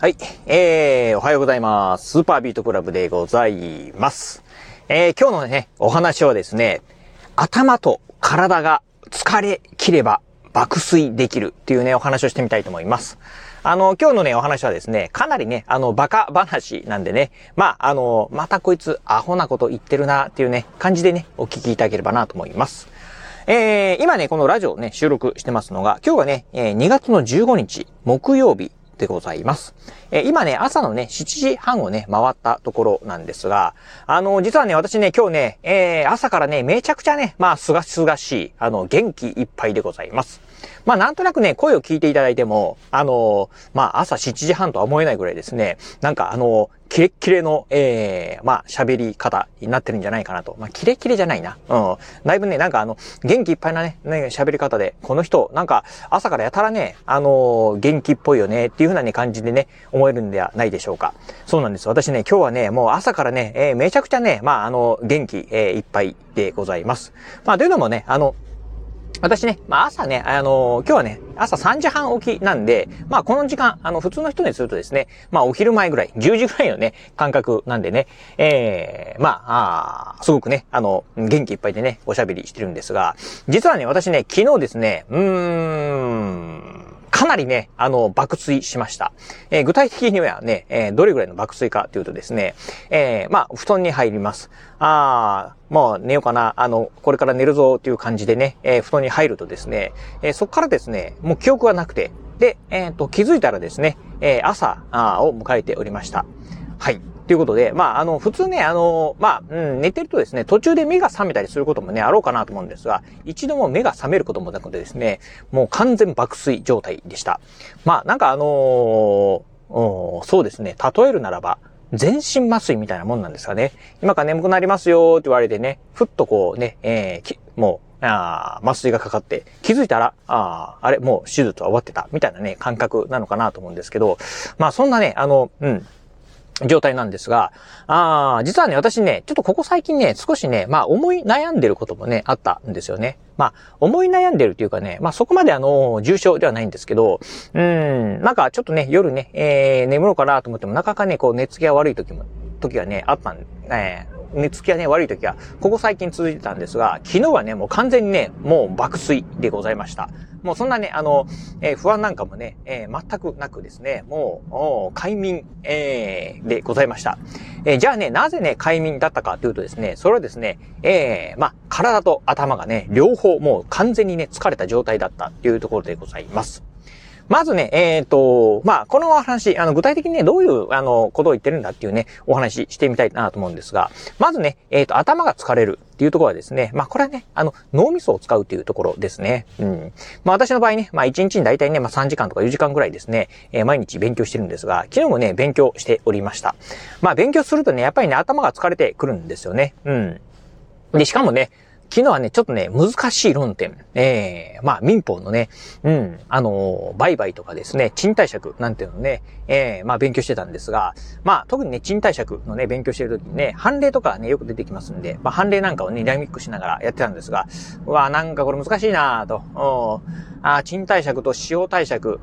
はい。えー、おはようございます。スーパービートクラブでございます。えー、今日のね、お話はですね、頭と体が疲れ切れば爆睡できるっていうね、お話をしてみたいと思います。あの、今日のね、お話はですね、かなりね、あの、バカ話なんでね、まあ、あの、またこいつアホなこと言ってるなっていうね、感じでね、お聞きいただければなと思います。えー、今ね、このラジオね、収録してますのが、今日はね、えー、2月の15日、木曜日でございます。えー、今ね、朝のね、7時半をね、回ったところなんですが、あの、実はね、私ね、今日ね、えー、朝からね、めちゃくちゃね、まあ、すがすがしい、あの、元気いっぱいでございます。まあなんとなくね、声を聞いていただいても、あのまあ朝7時半とは思えないぐらいですね、なんかあのキレッキレの、ええー、まあ喋り方になってるんじゃないかなと。まあキレッキレじゃないな。うん。だいぶね、なんかあの、元気いっぱいなね、ね喋り方で、この人、なんか朝からやたらね、あの元気っぽいよねっていう風なね、感じでね、思えるんではないでしょうか。そうなんです。私ね、今日はね、もう朝からね、えー、めちゃくちゃね、まああの、元気、えー、いっぱいでございます。まあというのもね、あの、私ね、まあ朝ね、あのー、今日はね、朝3時半起きなんで、まあこの時間、あの、普通の人にするとですね、まあお昼前ぐらい、10時ぐらいのね、感覚なんでね、ええー、まあ、あすごくね、あの、元気いっぱいでね、おしゃべりしてるんですが、実はね、私ね、昨日ですね、うーん、かなりね、あの、爆睡しました。えー、具体的にはね、えー、どれぐらいの爆睡かというとですね、えー、まあ、布団に入ります。ああ、もう寝ようかな、あの、これから寝るぞっていう感じでね、えー、布団に入るとですね、えー、そこからですね、もう記憶がなくて、で、えっ、と、気づいたらですね、えー、朝を迎えておりました。はい。ということで、まあ、あの、普通ね、あの、まあ、うん、寝てるとですね、途中で目が覚めたりすることもね、あろうかなと思うんですが、一度も目が覚めることもなくてですね、もう完全爆睡状態でした。まあ、なんかあのー、そうですね、例えるならば、全身麻酔みたいなもんなんですかね。今から眠くなりますよって言われてね、ふっとこうね、えー、もう、あ麻酔がかかって、気づいたら、ああ、あれ、もう手術は終わってた、みたいなね、感覚なのかなと思うんですけど、まあそんなね、あの、うん、状態なんですが、ああ、実はね、私ね、ちょっとここ最近ね、少しね、まあ思い悩んでることもね、あったんですよね。まあ、思い悩んでるっていうかね、まあそこまであの、重症ではないんですけど、うん、なんかちょっとね、夜ね、えー、眠ろうかなと思っても、なかなかね、こう、寝つきが悪い時も、時がね、あったん、えー、寝つきがね、悪い時は、ここ最近続いてたんですが、昨日はね、もう完全にね、もう爆睡でございました。もうそんなね、あの、えー、不安なんかもね、えー、全くなくですね、もう、快眠、えー、でございました。えじゃあね、なぜね、快眠だったかというとですね、それはですね、えまあ、体と頭がね、両方もう完全にね、疲れた状態だったっていうところでございます。まずね、えっ、ー、と、まあ、このお話、あの、具体的にね、どういう、あの、ことを言ってるんだっていうね、お話してみたいなと思うんですが、まずね、えっ、ー、と、頭が疲れるっていうところはですね、まあ、これはね、あの、脳みそを使うっていうところですね。うん。まあ、私の場合ね、まあ、1日に大体ね、まあ、3時間とか4時間ぐらいですね、えー、毎日勉強してるんですが、昨日もね、勉強しておりました。まあ、勉強するとね、やっぱりね、頭が疲れてくるんですよね。うん。で、しかもね、昨日はね、ちょっとね、難しい論点。ええー、まあ民法のね、うん、あのー、売買とかですね、賃貸借なんていうのね、ええー、まあ勉強してたんですが、まあ特にね、賃貸借のね、勉強してる時にね、判例とかね、よく出てきますんで、まあ判例なんかをね、ダイナミックしながらやってたんですが、うわなんかこれ難しいなぁと、あ賃貸借と使用貸借、うん、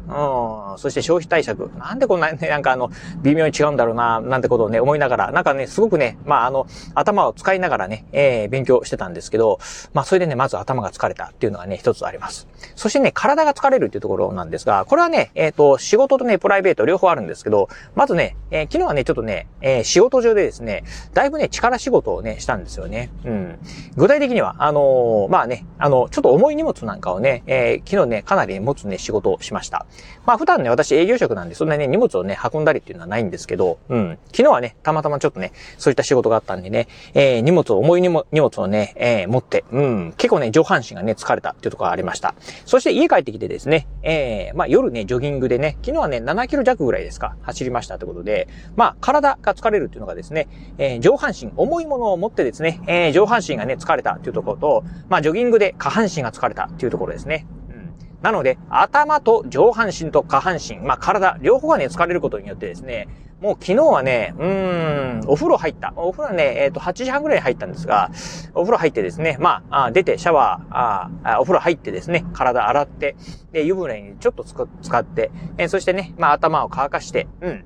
そして消費貸借。なんでこんなね、なんかあの、微妙に違うんだろうな、なんてことをね、思いながら、なんかね、すごくね、まああの、頭を使いながらね、えー、勉強してたんですけど、まあそれでね、まず頭が疲れたっていうのがね、一つあります。そしてね、体が疲れるっていうところなんですが、これはね、えっ、ー、と、仕事とね、プライベート両方あるんですけど、まずね、えー、昨日はね、ちょっとね、えー、仕事上でですね、だいぶね、力仕事をね、したんですよね。うん。具体的には、あのまあね、あの、ちょっと重い荷物なんかをね、え昨日ね、かなり持つね、仕事をしました。まあ普段ね、私営業職なんで、そんなね、荷物をね、運んだりっていうのはないんですけど、うん。昨日はね、たまたまちょっとね、そういった仕事があったんでね、えー、荷物を、重い荷物をね、えー、持って、うん、結構ね、上半身がね、疲れたっていうところがありました。そして家帰ってきてですね、えー、まあ夜ね、ジョギングでね、昨日はね、7キロ弱ぐらいですか、走りましたってことで、まあ体が疲れるっていうのがですね、えー、上半身、重いものを持ってですね、えー、上半身がね、疲れたっていうところと、まあジョギングで下半身が疲れたっていうところですね。なので、頭と上半身と下半身、まあ体、両方がね、疲れることによってですね、もう昨日はね、うーん、お風呂入った。お風呂ね、えっ、ー、と、8時半ぐらいに入ったんですが、お風呂入ってですね、まあ、あ出てシャワーああ、お風呂入ってですね、体洗って、で、湯船にちょっとつく使って、えー、そしてね、まあ、頭を乾かして、うん。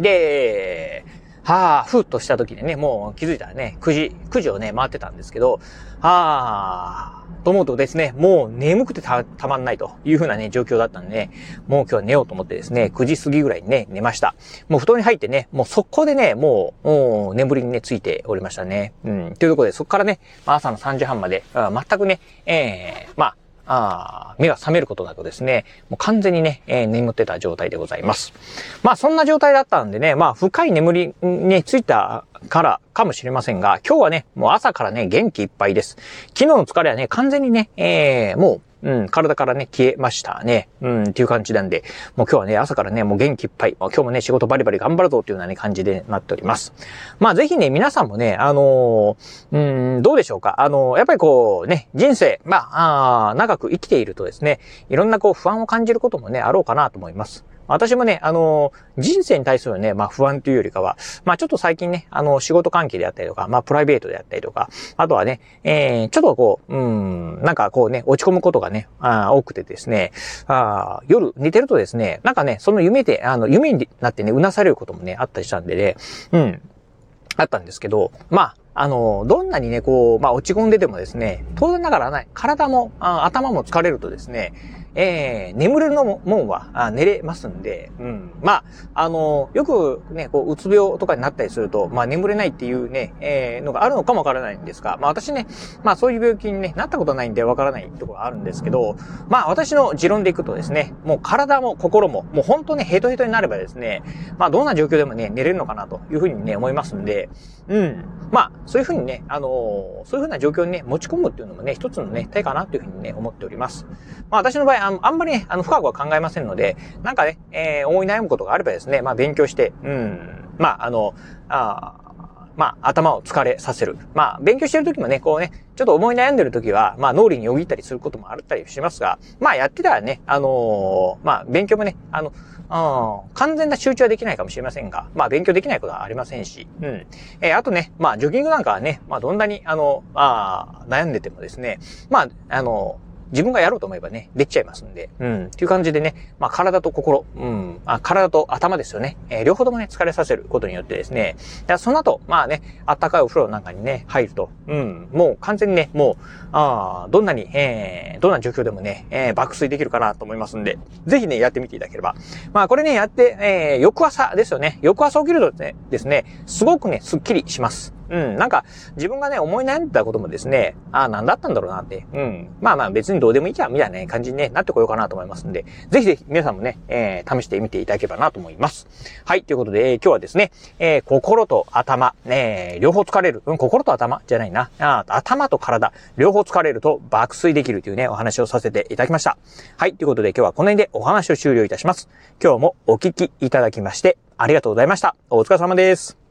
で、はあ、ふっとした時にね、もう気づいたらね、9時、9時をね、回ってたんですけど、はあ、と思うとですね、もう眠くてた、たまんないというふうなね、状況だったんでね、もう今日は寝ようと思ってですね、9時過ぎぐらいにね、寝ました。もう布団に入ってね、もう速攻でね、もう、もう眠りにね、ついておりましたね。うん、というところで、そこからね、朝の3時半まで、全くね、ええー、まあ、あ目が覚めることなくですね、もう完全にね、えー、眠ってた状態でございます。まあそんな状態だったんでね、まあ深い眠りについたからかもしれませんが、今日はね、もう朝からね、元気いっぱいです。昨日の疲れはね、完全にね、えー、もううん、体からね、消えましたね。うん、っていう感じなんで、もう今日はね、朝からね、もう元気いっぱい、今日もね、仕事バリバリ頑張るぞっていうようなね、感じでなっております。まあ、ぜひね、皆さんもね、あのー、うん、どうでしょうか。あのー、やっぱりこう、ね、人生、まあ、あ長く生きているとですね、いろんなこう、不安を感じることもね、あろうかなと思います。私もね、あの、人生に対するね、まあ不安というよりかは、まあちょっと最近ね、あの、仕事関係であったりとか、まあプライベートであったりとか、あとはね、えー、ちょっとこう、うん、なんかこうね、落ち込むことがね、あ多くてですね、あ夜寝てるとですね、なんかね、その夢で、あの、夢になってね、うなされることもね、あったりしたんでね、うん、あったんですけど、まあ、あの、どんなにね、こう、まあ落ち込んでてもですね、当然ながらね、体も、頭も疲れるとですね、えー、眠れるのもんはあ寝れますんで、うん。まあ、あの、よくね、こう、うつ病とかになったりすると、まあ、眠れないっていうね、えー、のがあるのかもわからないんですが、まあ、私ね、まあ、そういう病気にね、なったことないんでわからないところがあるんですけど、まあ、私の持論でいくとですね、もう体も心も、もう本当ね、ヘトヘトになればですね、まあ、どんな状況でもね、寝れるのかなというふうにね、思いますんで、うん。まあ、そういうふうにね、あのー、そういうふうな状況にね、持ち込むっていうのもね、一つのね、手かなというふうにね、思っております。まあ、私の場合、ああんまりね、あの、深くは考えませんので、なんかね、えー、思い悩むことがあればですね、まあ、勉強して、うん、まあ、あの、あまあ、頭を疲れさせる。まあ、勉強してる時もね、こうね、ちょっと思い悩んでる時は、まあ、脳裏によぎったりすることもあったりしますが、まあ、やってたらね、あのー、まあ、勉強もね、あの、うん、完全な集中はできないかもしれませんが、まあ、勉強できないことはありませんし、うん。えー、あとね、まあ、ジョギングなんかはね、まあ、どんなに、あの、あ悩んでてもですね、まあ、あの、自分がやろうと思えばね、できちゃいますんで、うん、っていう感じでね、まあ体と心、うん、あ体と頭ですよね、えー、両方ともね、疲れさせることによってですね、その後、まあね、あったかいお風呂なんかにね、入ると、うん、もう完全にね、もう、あどんなに、えー、どんな状況でもね、えー、爆睡できるかなと思いますんで、ぜひね、やってみていただければ。まあこれね、やって、えー、翌朝ですよね。翌朝起きるとですね、すごくね、スッキリします。うん、なんか、自分がね、思い悩んでたこともですね、ああ、なんだったんだろうなって、うん。まあまあ別にどうでもいいじゃん、みたいな、ね、感じに、ね、なってこようかなと思いますんで、ぜひぜひ皆さんもね、えー、試してみていただければなと思います。はい、ということで、えー、今日はですね、えー、心と頭、ね、両方疲れる。うん、心と頭？じゃないな。あ頭と体、両方疲れると爆睡できるというね、お話をさせていただきました。はい、ということで今日はこの辺でお話を終了いたします。今日もお聞きいただきまして、ありがとうございました。お疲れ様です。